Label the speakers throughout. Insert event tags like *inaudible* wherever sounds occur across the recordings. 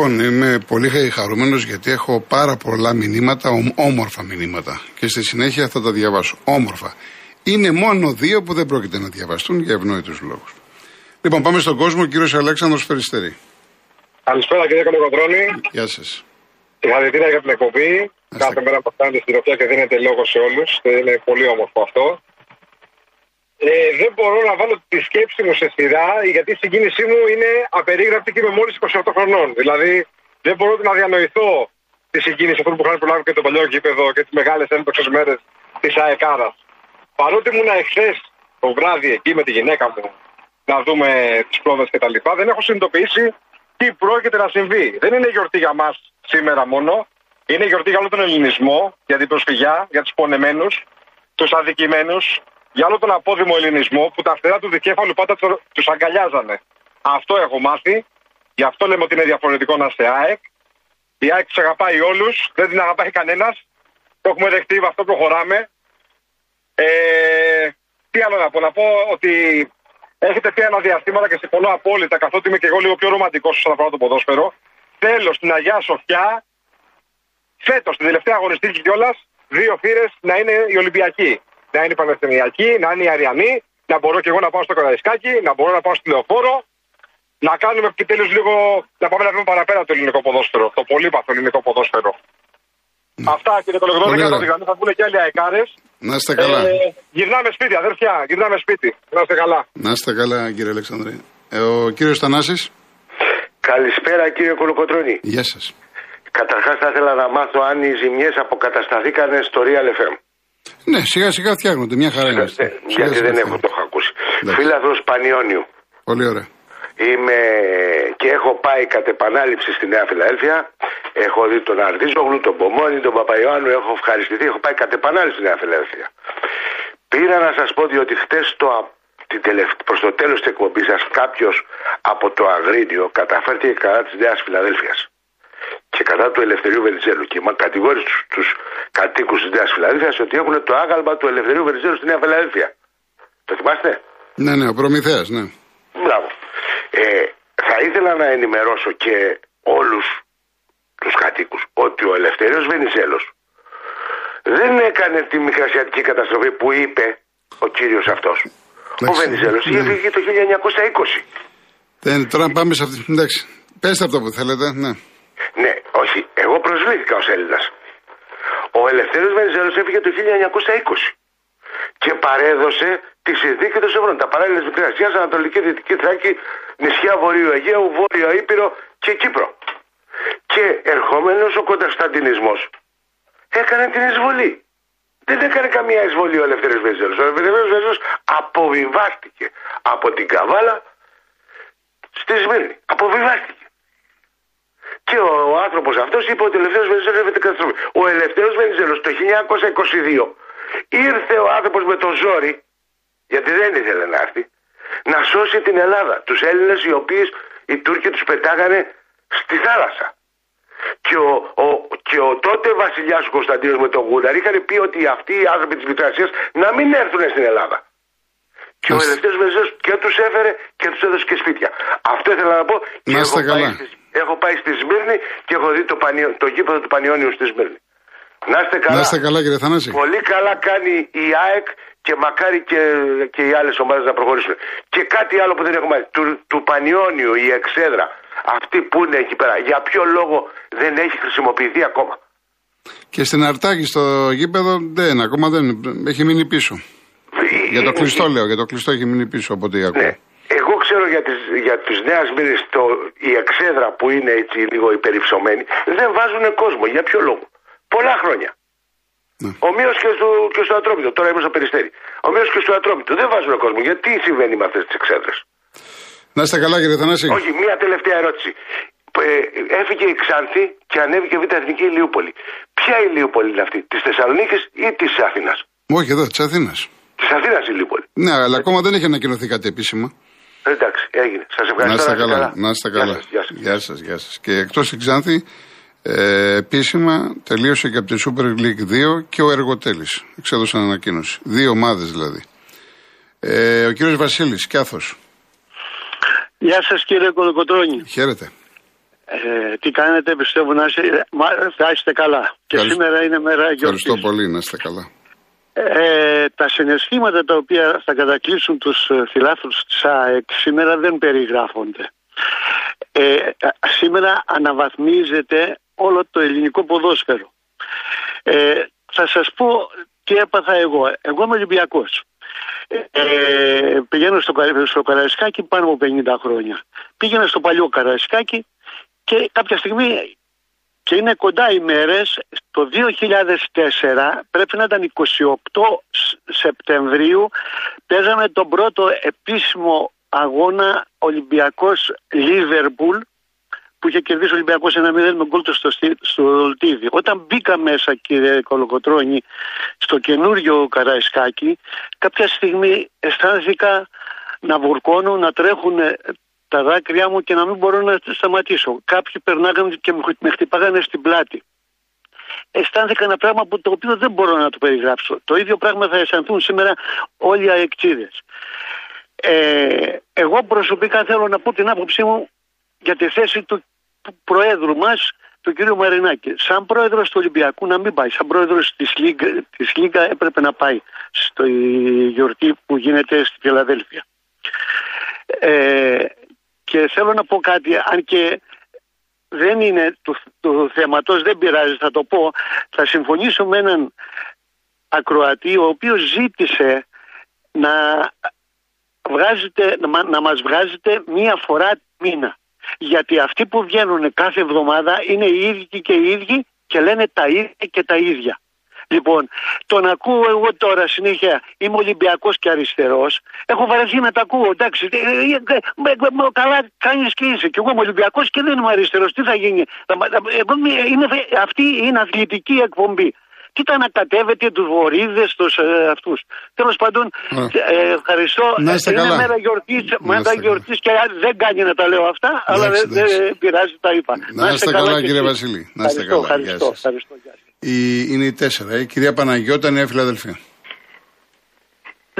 Speaker 1: Λοιπόν, είμαι πολύ χαρούμενος γιατί έχω πάρα πολλά μηνύματα, όμορφα μηνύματα. Και στη συνέχεια θα τα διαβάσω. Όμορφα. Είναι μόνο δύο που δεν πρόκειται να διαβαστούν για ευνόητους λόγους. Λοιπόν, πάμε στον κόσμο, κύριος Αλέξανδρος Περιστερή.
Speaker 2: Καλησπέρα κύριε Καλοκοντρώνη.
Speaker 1: Γεια σας.
Speaker 2: Συγχαρητήρια για την εκπομπή. Κάθε μέρα που κάνετε στην τροφιά και δίνετε λόγο σε όλους. Είναι πολύ όμορφο αυτό. Ε, δεν μπορώ να βάλω τη σκέψη μου σε σειρά, γιατί η συγκίνησή μου είναι απερίγραπτη και είμαι μόλις 28 χρονών. Δηλαδή, δεν μπορώ να διανοηθώ τη συγκίνηση αυτού που είχαν προλάβει και το παλιό γήπεδο και τις μεγάλες έμπτωξε μέρες της ΑΕΚΑΡΑ. Παρότι ήμουν εχθές το βράδυ εκεί με τη γυναίκα μου να δούμε τις πρόοδες κτλ., δεν έχω συνειδητοποιήσει τι πρόκειται να συμβεί. Δεν είναι γιορτή για μας σήμερα μόνο. Είναι γιορτή για όλο τον ελληνισμό, για την προσφυγιά, για τους πονεμένους, τους αδικημένους, για όλο τον απόδημο ελληνισμό που τα φτερά του δικέφαλου πάντα τους αγκαλιάζανε. Αυτό έχω μάθει. Γι' αυτό λέμε ότι είναι διαφορετικό να είστε ΑΕΚ. Η ΑΕΚ τους αγαπάει όλους, δεν την αγαπάει κανένας. Το έχουμε δεχτεί, με αυτό προχωράμε. Ε, τι άλλο να πω, να πω ότι έχετε πει ένα διαστήματα και συμφωνώ απόλυτα, καθότι είμαι και εγώ λίγο πιο ρομαντικός όσον αφορά το ποδόσφαιρο. Θέλω στην Αγία Σοφιά, φέτος, την τελευταία αγωνιστική κιόλας, δύο θύρε να είναι η Ολυμπιακή να είναι η Πανεπιστημιακή, να είναι η Αριανή, να μπορώ και εγώ να πάω στο Καραϊσκάκι, να μπορώ να πάω στη Λεωφόρο, να κάνουμε επιτέλου λίγο. να πάμε να δούμε παραπέρα το ελληνικό ποδόσφαιρο, το πολύπαθο ελληνικό ποδόσφαιρο. Ναι. Αυτά κύριε Κολογρόνη, κατά τη γραμμή θα βγουν και άλλοι αεκάρε.
Speaker 1: Να είστε καλά. Ε,
Speaker 2: γυρνάμε σπίτι, αδέρφια, γυρνάμε σπίτι. Να είστε καλά.
Speaker 1: Να είστε καλά, κύριε Αλεξανδρή. Ε, ο κύριος Θανάσης.
Speaker 3: Καλησπέρα, κύριε Κολοκοτρόνη.
Speaker 1: Γεια σας.
Speaker 3: Καταρχάς, θα ήθελα να μάθω αν οι ζημιές αποκατασταθήκαν στο Real FM.
Speaker 1: Ναι, σιγά σιγά φτιάχνονται. Μια χαρά είναι.
Speaker 3: Ναι, γιατί δεν έχω το έχω ακούσει. Φίλαθρος Πανιόνιου.
Speaker 1: Πολύ ωραία.
Speaker 3: Είμαι και έχω πάει κατ' επανάληψη στη Νέα Φιλαδέλφια. Έχω δει τον Αρδίζογλου, τον Πομόνι, τον Παπαϊωάννου. Έχω ευχαριστηθεί. Έχω πάει κατ' επανάληψη στη Νέα Φιλαδέλφια. Πήρα να σας πω ότι χτες το, προς το τέλος της εκπομπής σας κάποιος από το Αγρίνιο καταφέρθηκε κατά της Νέας Φιλαδέλφιας και κατά του Ελευθερίου Βενιζέλου και κατηγόρησε τους τους κατοίκους της Νέας Φιλαδέλφια ότι έχουν το άγαλμα του Ελευθερίου Βενιζέλου στη Νέα Φιλαδέλφια. Το θυμάστε;
Speaker 1: Ναι, ναι, ο Προμηθέας, ναι.
Speaker 3: Μπράβο. Ε, θα ήθελα να ενημερώσω και όλους τους κατοίκους ότι ο Ελευθερίου Βενιζέλος δεν έκανε τη μικρασιατική καταστροφή που είπε ο κύριος αυτός. Ο Βενιζέλος ναι. είχε φύγει το 1920.
Speaker 1: Δεν, τώρα πάμε σε αυτή. Εντάξει. Πέστε αυτό που θέλετε, ναι.
Speaker 3: Ναι, όχι. Εγώ προσβλήθηκα ως Έλληνας. Ο Ελευθέρω Βενιζέλος έφυγε το 1920 και παρέδωσε τη συνθήκη των Σευρών. Τα παράλληλες μικρές Ασία, Ανατολική Δυτική Θράκη, νησιά Βορείου Αιγαίου, Βόρειο Ήπειρο και Κύπρο. Και ερχόμενος ο Κωνσταντινισμός έκανε την εισβολή. Δεν έκανε καμία εισβολή ο Ελευθέρω Βενιζέλος. Ο Ελευθέρω Βενιζέλος αποβιβάστηκε από την Καβάλα στη Σμύρνη. Αποβιβάστηκε. Και ο, ο άνθρωπος αυτός είπε ότι ο Ελευθέρω Βενιζέλο έφερε καταστροφή. Ο Ελευθέρω Βενιζέλος το 1922 ήρθε ο άνθρωπος με το ζόρι, γιατί δεν ήθελε να έρθει, να σώσει την Ελλάδα. Τους Έλληνες οι οποίοι οι Τούρκοι τους πετάγανε στη θάλασσα. Και ο, ο, και ο τότε βασιλιάς του Κωνσταντίνος με τον Γούνταρ είχαν πει ότι αυτοί οι άνθρωποι της Μικρασία να μην έρθουν στην Ελλάδα. Και ο Ελευθέρω Βενιζέλος και τους έφερε και τους έδωσε και σπίτια. Αυτό ήθελα να πω.
Speaker 1: Να είστε καλά.
Speaker 3: Έχω πάει στη Σμύρνη και έχω δει το, πανιό, το γήπεδο του Πανιόνιου στη Σμύρνη. Να είστε καλά.
Speaker 1: Να είστε καλά κύριε Θανάση.
Speaker 3: Πολύ καλά κάνει η ΑΕΚ και μακάρι και, και οι άλλες ομάδες να προχωρήσουν. Και κάτι άλλο που δεν έχουμε του, του Πανιόνιου, η εξέδρα, αυτή που είναι εκεί πέρα, για ποιο λόγο δεν έχει χρησιμοποιηθεί ακόμα;
Speaker 1: Και στην Αρτάκη στο γήπεδο δεν, ακόμα δεν, έχει μείνει πίσω. Για το κλειστό λέω, για το κλειστό έχει μείνει πίσω από ό,τι ακούω.
Speaker 3: Ναι ξέρω για, τις, για τους Νέας Μύρες το, η εξέδρα που είναι έτσι λίγο υπερυψωμένη δεν βάζουν κόσμο. Για ποιο λόγο; Πολλά χρόνια. Ναι. Ομοίω και, στο, και στο Ατρόμητο. Τώρα είμαι στο Περιστέρι. Ομοίω και στο Ατρόμητο. Δεν βάζουν κόσμο. Γιατί συμβαίνει με αυτές τις εξέδρες;
Speaker 1: Να είστε καλά, κύριε Θανάση.
Speaker 3: Όχι, μία τελευταία ερώτηση. Ε, έφυγε η Ξάνθη και ανέβηκε β' Εθνική Ηλιούπολη. Ποια Ηλιούπολη είναι αυτή, της Θεσσαλονίκης ή της Αθήνας;
Speaker 1: Όχι, εδώ, της Αθήνας.
Speaker 3: Της Αθήνας Ηλιούπολη.
Speaker 1: Ναι, αλλά ακόμα δεν έχει ανακοινωθεί κάτι επίσημα.
Speaker 3: Εντάξει, έγινε. Σας ευχαριστώ. Να
Speaker 1: είστε καλά. Να είστε καλά. Γεια σας, γεια σας. Και εκτός Ξάνθη, ε, επίσημα τελείωσε και από τη Super League 2 και ο Εργοτέλης. Εξέδωσαν ανακοίνωση. Δύο ομάδες δηλαδή. Ε, ο κύριος Βασίλης, Κιάθος.
Speaker 4: Γεια σας κύριε Κολοκοτρόνη.
Speaker 1: Χαίρετε.
Speaker 4: Ε, τι κάνετε, πιστεύω να είστε, θα είστε καλά. Και σήμερα είναι μέρα γιορτής.
Speaker 1: Ευχαριστώ πολύ, να είστε καλά.
Speaker 4: Ε, τα συναισθήματα τα οποία θα κατακλείσουν τους ε, φιλάθλους της ΑΕΚ σήμερα δεν περιγράφονται. Ε, σήμερα αναβαθμίζεται όλο το ελληνικό ποδόσφαιρο. Ε, θα σας πω τι έπαθα εγώ. Εγώ είμαι Ολυμπιακός. Ε, πηγαίνω στο, στο Καραϊσκάκι πάνω από 50 χρόνια. Πήγαινα στο παλιό Καραϊσκάκι και κάποια στιγμή και είναι κοντά οι μέρες, το 2004 πρέπει να ήταν 28 Σεπτεμβρίου παίζαμε τον πρώτο επίσημο αγώνα Ολυμπιακός Λίβερπουλ που είχε κερδίσει ο Ολυμπιακός 1-0 με γκολ στο, στο Όταν μπήκα μέσα, κύριε Κολοκοτρόνη, στο καινούριο Καραϊσκάκι, κάποια στιγμή αισθάνθηκα να βουρκώνουν, να τρέχουν τα δάκρυά μου και να μην μπορώ να σταματήσω. Κάποιοι περνάγανε και με χτυπάγανε στην πλάτη. Αισθάνθηκα ένα πράγμα που το οποίο δεν μπορώ να το περιγράψω. Το ίδιο πράγμα θα αισθανθούν σήμερα όλοι οι αεξίδες. Ε, εγώ προσωπικά θέλω να πω την άποψή μου για τη θέση του Προέδρου μας, του κύριου Μαρινάκη. Σαν πρόεδρος του Ολυμπιακού να μην πάει. Σαν πρόεδρος της Λίγκα, της Λίγκα έπρεπε να πάει στο γιορτή που γίνεται στη Φιλαδέλφια. Ε, και θέλω να πω κάτι, αν και δεν είναι του, του θέματος, δεν πειράζει, θα το πω. Θα συμφωνήσω με έναν ακροατή ο οποίος ζήτησε να, βγάζετε, να, να μας βγάζετε μία φορά μήνα. Γιατί αυτοί που βγαίνουν κάθε εβδομάδα είναι οι ίδιοι και οι ίδιοι και λένε τα ίδια και τα ίδια. Λοιπόν, τον ακούω εγώ τώρα συνέχεια. Είμαι Ολυμπιακό και αριστερό. Έχω βαρεθεί να τα ακούω. Εντάξει, ε, ε, ε, καλά κάνει και είσαι. Και εγώ είμαι Ολυμπιακό και δεν είμαι αριστερό. Τι θα γίνει. Εγώ, είναι, αυτή είναι αθλητική εκπομπή. Τι τα ανακατεύετε τους βορείδε, τους ε, αυτούς. Τέλος πάντων, ε, ευχαριστώ.
Speaker 1: Να είστε
Speaker 4: είναι
Speaker 1: καλά.
Speaker 4: μέρα γιορτής, μέρα γιορτής και δεν κάνει να τα λέω αυτά, αλλά δεν, δεν πειράζει, τα είπα.
Speaker 1: Να, είστε καλά, κύριε Βασίλη. Να είστε καλά.
Speaker 4: Ευχαριστώ, ευχαριστώ,
Speaker 1: η, είναι η τέσσερα. Η κυρία Παναγιώτα, νέα φιλαδελφία.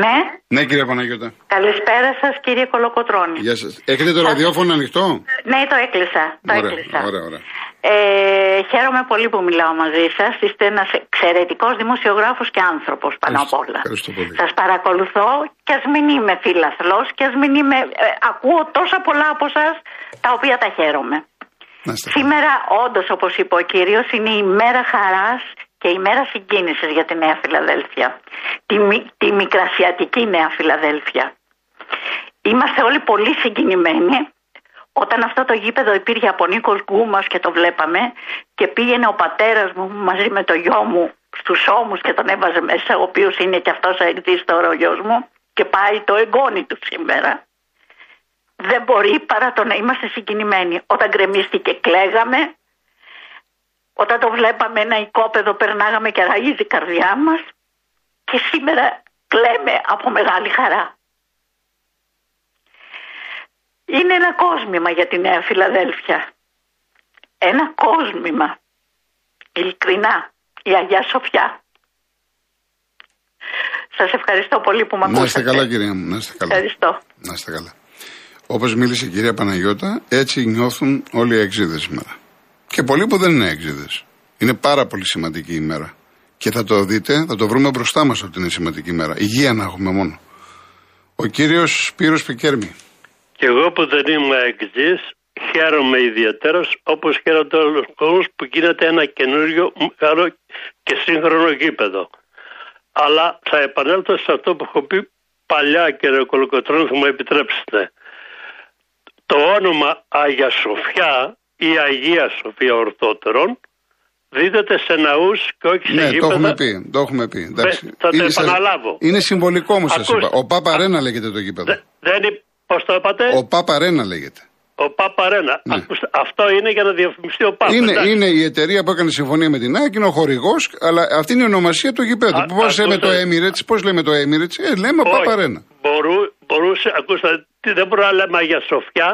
Speaker 5: Ναι.
Speaker 1: Ναι, κυρία Παναγιώτα.
Speaker 5: Καλησπέρα σας, κύριε Κολοκοτρόνη.
Speaker 1: Γεια σας. Έχετε το ραδιόφωνο ανοιχτό;
Speaker 5: Ναι, το έκλεισα. Το
Speaker 1: ωραία,
Speaker 5: έκλεισα.
Speaker 1: ωραία, ωραία.
Speaker 5: Ε, χαίρομαι πολύ που μιλάω μαζί σας. Είστε ένας εξαιρετικός δημοσιογράφος και άνθρωπος πάνω απ' όλα.
Speaker 1: Ευχαριστώ πολύ.
Speaker 5: Σας παρακολουθώ και ας μην είμαι φίλαθλο και ας μην είμαι. Ε, ακούω τόσα πολλά από εσά τα οποία τα χαίρομαι.
Speaker 1: Να είστε καλά.
Speaker 5: Σήμερα, όντως, όπως είπε ο κύριος, είναι η μέρα χαράς και η μέρα συγκίνησης για τη Νέα Φιλαδέλφια. Τη, μη- τη μικρασιατική Νέα Φιλαδέλφια. Είμαστε όλοι πολύ συγκινημένοι όταν αυτό το γήπεδο υπήρχε από Νίκο Γκούμα και το βλέπαμε και πήγαινε ο πατέρας μου μαζί με το γιο μου στους ώμους και τον έβαζε μέσα, ο οποίος είναι και αυτός αεκτή τώρα ο γιος μου, και πάει το εγγόνι του σήμερα. Δεν μπορεί παρά το να είμαστε συγκινημένοι. Όταν γκρεμίστηκε, κλαίγαμε. Όταν το βλέπαμε ένα οικόπεδο, περνάγαμε και ραγίζει η καρδιά μας. Και σήμερα κλαίμε από μεγάλη χαρά. Είναι ένα κόσμημα για τη Νέα Φιλαδέλφια. Ένα κόσμημα. Ειλικρινά. Η Αγιά Σοφιά. Σας ευχαριστώ πολύ που με ακούσατε.
Speaker 1: Να είστε καλά, κυρία μου. Να είστε καλά.
Speaker 5: Ευχαριστώ.
Speaker 1: Να είστε καλά. Όπως μίλησε η κυρία Παναγιώτα, έτσι νιώθουν όλοι οι εξίδε σήμερα. Και πολλοί που δεν είναι εξίδε. Είναι πάρα πολύ σημαντική η μέρα. Και θα το δείτε, θα το βρούμε μπροστά μας ότι είναι σημαντική ημέρα. Υγεία να έχουμε μόνο. Ο κύριος Σπύρος Πικέρμη.
Speaker 6: Και εγώ που δεν είμαι εξή, χαίρομαι ιδιαίτερω όπως χαίρονται όλο ο κόσμο που γίνεται ένα καινούριο μεγάλο και σύγχρονο γήπεδο. Αλλά θα επανέλθω σε αυτό που έχω πει παλιά, κύριε Κολοκοτρόνη, θα μου επιτρέψετε. Το όνομα Αγία Σοφιά ή Αγία Σοφία Ορθότερων δίδεται σε ναούς και όχι σε
Speaker 1: Ναι, το
Speaker 6: γήπεδα.
Speaker 1: έχουμε πει. Το έχουμε πει. Εντάξει.
Speaker 6: θα το
Speaker 1: Είναι σας-
Speaker 6: επαναλάβω.
Speaker 1: Είναι συμβολικό όμω, σας
Speaker 6: Ακούστε.
Speaker 1: είπα. Ο Πάπα Ρένα λέγεται το γήπεδο.
Speaker 6: Δε- δεν είναι, πώς το είπατε;
Speaker 1: Ο Πάπα Ρένα λέγεται.
Speaker 6: Ο Πάπα Ρένα.
Speaker 1: Ναι.
Speaker 6: Ακούστε, αυτό είναι για να διαφημιστεί ο Πάπα.
Speaker 1: Είναι,
Speaker 6: εντάξει.
Speaker 1: είναι η εταιρεία που έκανε συμφωνία με την ΑΕΚ, είναι ο χορηγός, αλλά αυτή είναι η ονομασία του γηπέδου.
Speaker 6: Α,
Speaker 1: Πώς λέμε το
Speaker 6: ακούστε.
Speaker 1: Emirates, πώς λέμε το Emirates, ε, λέμε
Speaker 6: Όχι.
Speaker 1: Πάπα Ρένα.
Speaker 6: Μπορού, μπορούσε, ακούστε, τι δεν μπορούμε να λέμε για Σοφιά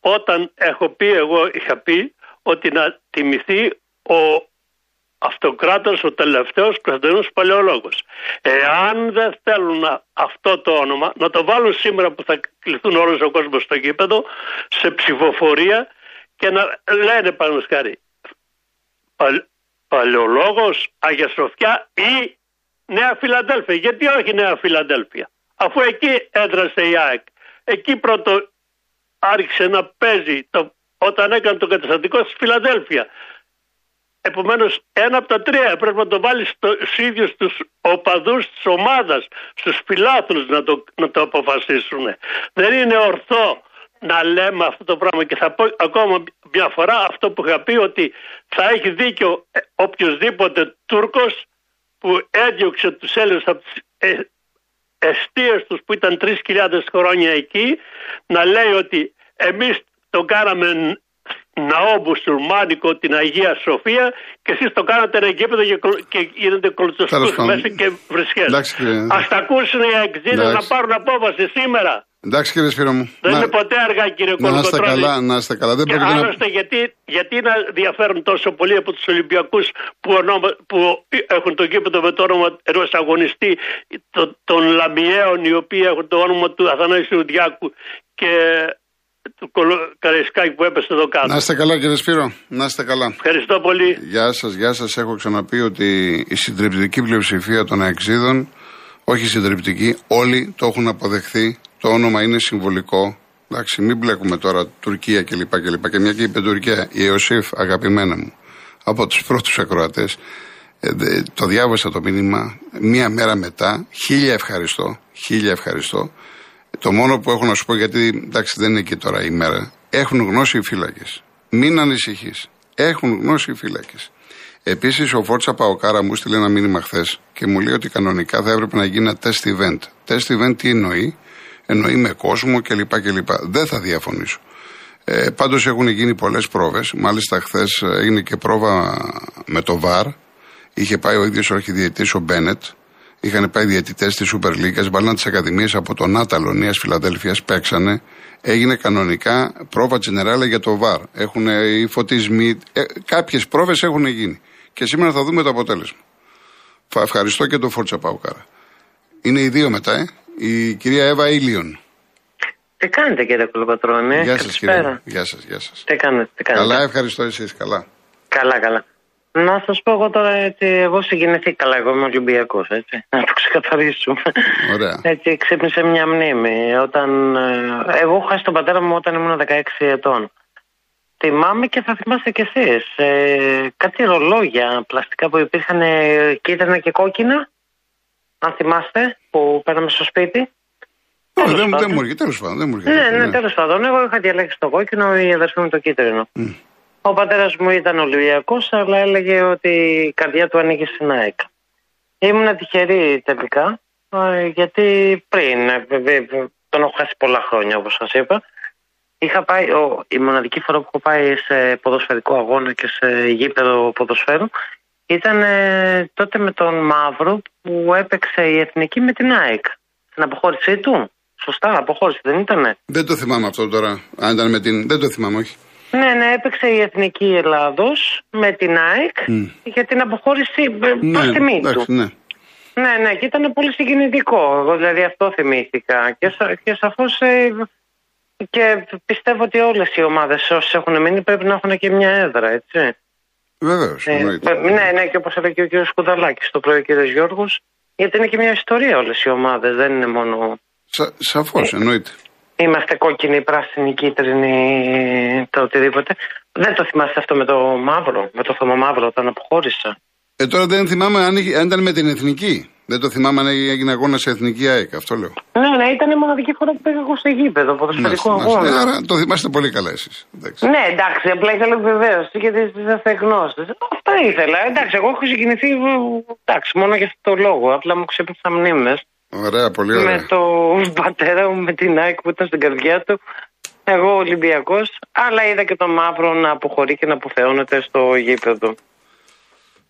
Speaker 6: όταν έχω πει, εγώ είχα πει ότι να τιμηθεί ο αυτοκράτορ, ο τελευταίος Κωνσταντινός Παλαιολόγος. Εάν δεν θέλουν να- αυτό το όνομα, να το βάλουν σήμερα που θα κληθούν όλος ο κόσμος στο γήπεδο, σε ψηφοφορία και να λένε πάνω σκάρι παλ, Παλαιολόγος, Αγία Σοφιά ή Νέα Φιλαδέλφια. Γιατί όχι Νέα Φιλαδέλφια. Αφού εκεί έδρασε η ΑΕΚ. Εκεί πρώτο άρχισε να παίζει το, όταν έκανε το καταστατικό στη Φιλαδέλφια. Επομένως, ένα από τα τρία πρέπει να το βάλει στους ίδιους τους οπαδούς της ομάδας, στους φιλάθλους να το, να το αποφασίσουν. Δεν είναι ορθό να λέμε αυτό το πράγμα και θα πω ακόμα μια φορά αυτό που είχα πει ότι θα έχει δίκιο ε, οποιοδήποτε Τούρκος που έδιωξε τους Έλληνες από τις ε, εστίες τους που ήταν 3.000 χρόνια εκεί να λέει ότι εμείς το κάναμε ναό μουσουλμάνικο την Αγία Σοφία και εσείς το κάνατε ένα γήπεδο και γίνονται κολοτσοσκούς μέσα και βρισκές. Ας τα ακούσουν οι εξήνες να πάρουν απόφαση σήμερα.
Speaker 1: Εντάξει κύριε Σπύρο μου.
Speaker 6: Δεν να... είναι ποτέ αργά κύριε
Speaker 1: Κολοκοτρώνη. Να είστε καλά, να είστε καλά.
Speaker 6: Δεν και άλλωστε να... γιατί, γιατί να διαφέρουν τόσο πολύ από τους Ολυμπιακούς που, που έχουν το γήπεδο με το όνομα ενός αγωνιστή των Λαμιαίων οι οποίοι έχουν το όνομα του Αθανάσιου Διάκου και του Καραϊσκάκη που έπεσε εδώ κάτω.
Speaker 1: Να είστε καλά κύριε Σπύρο, να είστε καλά.
Speaker 6: Ευχαριστώ πολύ.
Speaker 1: Γεια σας, γεια σας. Έχω ξαναπεί ότι η συντριπτική πλειοψηφία των αεξίδων, όχι συντριπτική, όλοι το έχουν αποδεχθεί. Το όνομα είναι συμβολικό. Εντάξει, μην μπλέκουμε τώρα Τουρκία κλπ. Και, και, και μια και είπε Τουρκία, η Εωσήφ, αγαπημένα μου, από τους πρώτους ακροατές, ε, το διάβασα το μήνυμα μία μέρα μετά. Χίλια ευχαριστώ. Χίλια ευχαριστώ. Το μόνο που έχω να σου πω, γιατί εντάξει δεν είναι και τώρα η μέρα, έχουν γνώση οι φύλακες. Μην ανησυχείς. Έχουν γνώση οι φύλακες. Επίσης, ο Φόρτσα Παοκάρα μου στείλε ένα μήνυμα χθες και μου λέει ότι κανονικά θα έπρεπε να γίνει ένα test event. Test event τι εννοεί, εννοεί με κόσμο κλπ. κλπ. Δεν θα διαφωνήσω. Ε, Πάντως έχουν γίνει πολλές πρόβες. Μάλιστα, χθες έγινε και πρόβα με το VAR. Είχε πάει ο ίδιος ο αρχιδιετής ο Μπένετ Είχαν πάει διαιτητές της Super League, βάλαν τις ακαδημίες από τον Άταλο Νέας Φιλαδέλφιας, παίξανε. Έγινε κανονικά πρόβα τζενεράλα για το ΒΑΡ. Έχουν οι φωτισμοί, ε, κάποιες πρόβες έχουν γίνει. Και σήμερα θα δούμε το αποτέλεσμα. Ευχαριστώ και τον Φόρτσα Παουκάρα. Είναι οι δύο μετά, ε. Η κυρία Εύα Ήλιον.
Speaker 7: Τι κάνετε κύριε Κολοκοτρώνη.
Speaker 1: Γεια σας κύριε. Γεια σας, γεια σας.
Speaker 7: Τι κάνετε, τι
Speaker 1: κάνετε; Καλά, ευχαριστώ εσείς. Καλά.
Speaker 7: Καλά, καλά. Να σας πω εγώ τώρα έτσι, εγώ συγκινηθήκα καλά, εγώ είμαι Ολυμπιακός, έτσι. *laughs* Να το ξεκαθαρίσουμε.
Speaker 1: Ωραία.
Speaker 7: Έτσι ξύπνησε μια μνήμη. Όταν, ε, εγώ είχα τον πατέρα μου όταν ήμουν 16 ετών. Θυμάμαι και θα θυμάστε κι εσείς. Ε, κάτι ρολόγια πλαστικά που υπήρχαν κίτρινα και κόκκινα. Αν θυμάστε, που παίρναμε στο σπίτι.
Speaker 1: Όχι, δεν, δεν μου έρχεται, τέλος πάντων.
Speaker 7: Ναι, ναι, ναι. τέλος πάντων. Εγώ είχα διαλέξει το κόκκινο, η αδερφή μου το κίτρινο. Mm. Ο πατέρας μου ήταν Ολυμπιακός, αλλά έλεγε ότι η καρδιά του ανοίγει στην ΑΕΚ. Ήμουν τυχερή τελικά, ε, γιατί πριν, ε, τον έχω χάσει πολλά χρόνια όπως σας είπα, είχα πάει, η μοναδική φορά που έχω πάει σε ποδοσφαιρικό αγώνα και σε γήπεδο ποδοσφαίρου ήταν ε, τότε με τον Μαύρο που έπαιξε η Εθνική με την ΑΕΚ. Στην αποχώρησή του. Σωστά, αποχώρηση δεν ήτανε;
Speaker 1: Δεν το θυμάμαι αυτό τώρα. Αν ήταν με την. Δεν το θυμάμαι, όχι.
Speaker 7: Ναι, ναι, έπαιξε η Εθνική Ελλάδος με την ΑΕΚ για την αποχώρηση ε, ναι, προς τιμή του.
Speaker 1: Ναι.
Speaker 7: ναι, ναι, και ήταν πολύ συγκινητικό. Εγώ δηλαδή αυτό θυμήθηκα. Και, και σαφώς ε, και πιστεύω ότι όλες οι ομάδες όσες έχουν μείνει πρέπει να έχουν και μια έδρα, έτσι.
Speaker 1: Βεβαίως, ε,
Speaker 7: Ναι, ναι, και όπως έλεγε και ο κ. Σκουδαλάκης το πρωί ο κ. Γιώργος, γιατί είναι και μια ιστορία όλες οι ομάδες, δεν είναι μόνο...
Speaker 1: Σα, σαφώς, εννοείται.
Speaker 7: Είμαστε κόκκινοι, πράσινοι, κίτρινοι, το οτιδήποτε. Δεν το θυμάστε αυτό με το μαύρο, με το θωμό μαύρο όταν αποχώρησα.
Speaker 1: Ε, τώρα δεν θυμάμαι αν, αν ήταν με την εθνική. Δεν το θυμάμαι αν έγινε αγώνας σε εθνική ΑΕΚ, αυτό λέω.
Speaker 7: Ναι, ναι, ήταν η μοναδική φορά που πήγα εγώ στο γήπεδο, ποδοσφαιρικό ναι, αγώνα.
Speaker 1: Ναι, άρα το θυμάστε πολύ καλά εσείς.
Speaker 7: Ναι, εντάξει, απλά ήθελα επιβεβαίωση γιατί είσαστε γνώστε. Αυτά ήθελα. Εντάξει, εγώ έχω συγκινηθεί εντάξει, μόνο για αυτό το λόγο. Απλά μου ξέπεσαν μνήμες.
Speaker 1: Ωραία, πολύ ωραία.
Speaker 7: Με τον πατέρα μου, με την ΑΕΚ που ήταν στην καρδιά του. Εγώ Ολυμπιακός, αλλά είδα και τον μαύρο να αποχωρεί και να αποθεώνεται στο γήπεδο.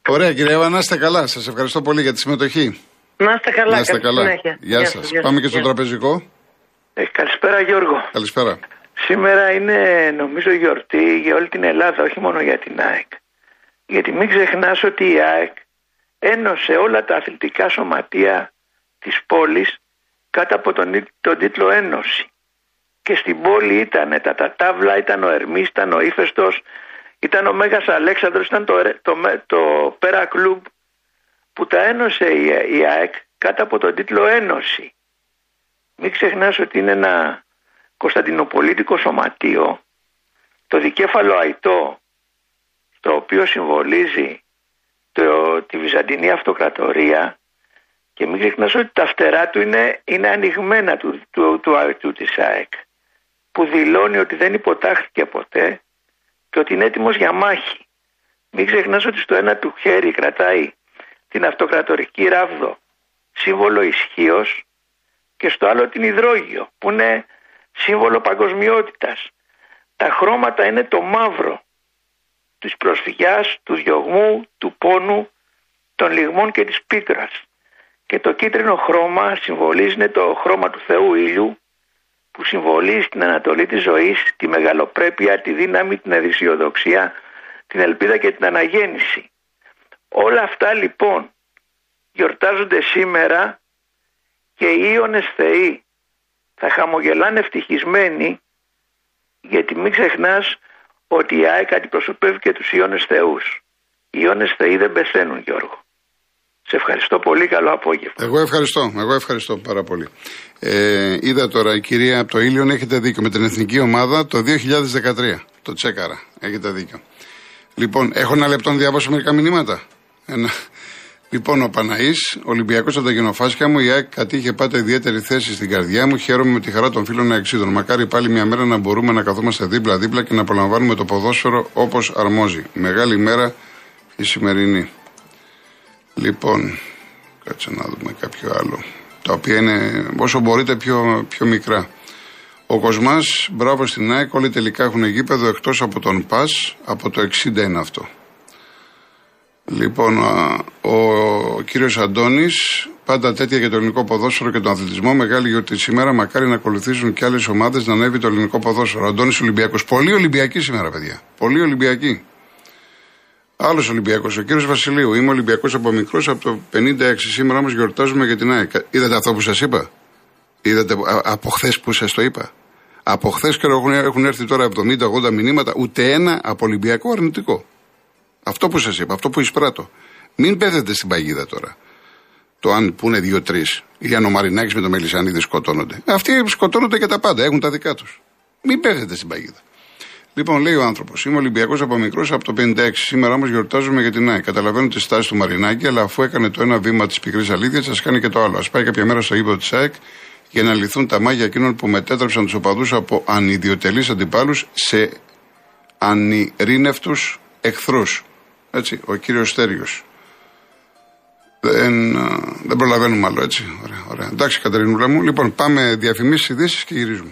Speaker 1: Ωραία, κύριε Εύα, να είστε καλά. Σας ευχαριστώ πολύ για τη συμμετοχή.
Speaker 7: Να είστε καλά,
Speaker 1: να είστε καλά. Γεια, σας. Πάμε και στο τραπεζικό.
Speaker 8: Ε, καλησπέρα, Γιώργο.
Speaker 1: Καλησπέρα.
Speaker 8: Σήμερα είναι, νομίζω, γιορτή για όλη την Ελλάδα, όχι μόνο για την ΑΕΚ. Γιατί μην ξεχνάς ότι η ΑΕΚ ένωσε όλα τα αθλητικά σωματεία της πόλης κάτω από τον, τον τίτλο Ένωση. και στην πόλη ήταν τα τατάβλα, ήταν ο Ερμής, ήταν ο Ήφαιστος, ήταν ο Μέγας Αλέξανδρος, ήταν το, το, το Πέρα Κλουμπ που τα ένωσε η, η ΑΕΚ κάτω από τον τίτλο Ένωση. Μην ξεχνάς ότι είναι ένα κωνσταντινοπολίτικο σωματείο, το δικέφαλο Αϊτό, το οποίο συμβολίζει το, τη Βυζαντινή Αυτοκρατορία και μην ξεχνάς ότι τα φτερά του είναι, είναι ανοιγμένα του, του, του, του, της ΑΕΚ που δηλώνει ότι δεν υποτάχθηκε ποτέ και ότι είναι έτοιμος για μάχη. Μην ξεχνάς ότι στο ένα του χέρι κρατάει την αυτοκρατορική ράβδο, σύμβολο ισχύως και στο άλλο την υδρόγειο που είναι σύμβολο παγκοσμιότητας. Τα χρώματα είναι το μαύρο της προσφυγιάς, του διωγμού, του πόνου, των λιγμών και της πίκρας. Και το κίτρινο χρώμα συμβολίζει το χρώμα του Θεού ήλιου που συμβολίζει την ανατολή της ζωής, τη μεγαλοπρέπεια, τη δύναμη, την αδυσιοδοξία, την ελπίδα και την αναγέννηση. Όλα αυτά λοιπόν γιορτάζονται σήμερα και οι Ιώνες Θεοί θα χαμογελάνε ευτυχισμένοι γιατί μην ξεχνάς ότι η ΑΕΚ αντιπροσωπεύει και τους Ιώνες Θεούς. Οι Ιώνες Θεοί δεν πεθαίνουν Γιώργο. Σε ευχαριστώ πολύ. Καλό απόγευμα.
Speaker 1: Εγώ ευχαριστώ. Εγώ ευχαριστώ πάρα πολύ. Ε, είδα τώρα η κυρία από το Ήλιον έχετε δίκιο με την εθνική ομάδα το 2013. Το τσέκαρα. Έχετε δίκιο. Λοιπόν, έχω ένα λεπτό να διαβάσω μερικά μηνύματα. Ένα. Λοιπόν, ο Παναής, Ολυμπιακός από τα γενοφάσια μου, η ΑΕΚ κατήχε πάντα ιδιαίτερη θέση στην καρδιά μου. Χαίρομαι με τη χαρά των φίλων Αεξίδων. Μακάρι πάλι μια μέρα να μπορούμε να καθόμαστε δίπλα-δίπλα και να απολαμβάνουμε το ποδόσφαιρο όπως αρμόζει. Μεγάλη μέρα η σημερινή. Λοιπόν, κάτσε να δούμε κάποιο άλλο. Τα οποία είναι όσο μπορείτε πιο, πιο μικρά. Ο Κοσμάς, μπράβο στην ΑΕΚ, όλοι τελικά έχουν γήπεδο εκτός από τον ΠΑΣ, από το 60 είναι αυτό. Λοιπόν, ο, ο κύριος Αντώνης, πάντα τέτοια για το ελληνικό ποδόσφαιρο και τον αθλητισμό. Μεγάλη γιορτή σήμερα. Μακάρι να ακολουθήσουν και άλλες ομάδες να ανέβει το ελληνικό ποδόσφαιρο. Αντώνης Ολυμπιακός. Πολύ Ολυμπιακή σήμερα, παιδιά. Πολύ Ολυμπιακή. Άλλος Ολυμπιακός, ο κύριος Βασιλείου. Είμαι Ολυμπιακός από μικρός από το 56. Σήμερα όμως γιορτάζουμε για την ΑΕΚ. Είδατε αυτό που σας είπα; Είδατε από χθες που σας το είπα; Από χθες και έχουν, έχουν έρθει τώρα 70-80 μηνύματα. Ούτε ένα από Ολυμπιακό αρνητικό. Αυτό που σας είπα, αυτό που εισπράττω. Μην πέθετε στην παγίδα τώρα. Το αν πούνε δύο-τρεις. Ή αν ο Μαρινάκη με το Μελισανίδη σκοτώνονται. Αυτοί σκοτώνονται για τα πάντα, έχουν τα δικά τους. Μην πέθετε στην παγίδα. Λοιπόν, λέει ο άνθρωπος, είμαι Ολυμπιακός από μικρός από το 56. Σήμερα όμως γιορτάζουμε για την ΑΕΚ. Καταλαβαίνω τη στάση του Μαρινάκη, αλλά αφού έκανε το ένα βήμα της πικρής αλήθειας, α κάνει και το άλλο. Α πάει κάποια μέρα στο ύπο της ΑΕΚ για να λυθούν τα μάγια εκείνων που μετέτρεψαν τους οπαδούς από ανιδιοτελείς αντιπάλους σε ανηρήνευτου εχθρούς. Έτσι, ο κύριος Στέριος. Δεν, δεν προλαβαίνουμε άλλο, έτσι. Ωραία, ωραία. Εντάξει, Κατερινούλα μου. Λοιπόν, πάμε διαφημίσεις ειδήσεις και γυρίζουμε.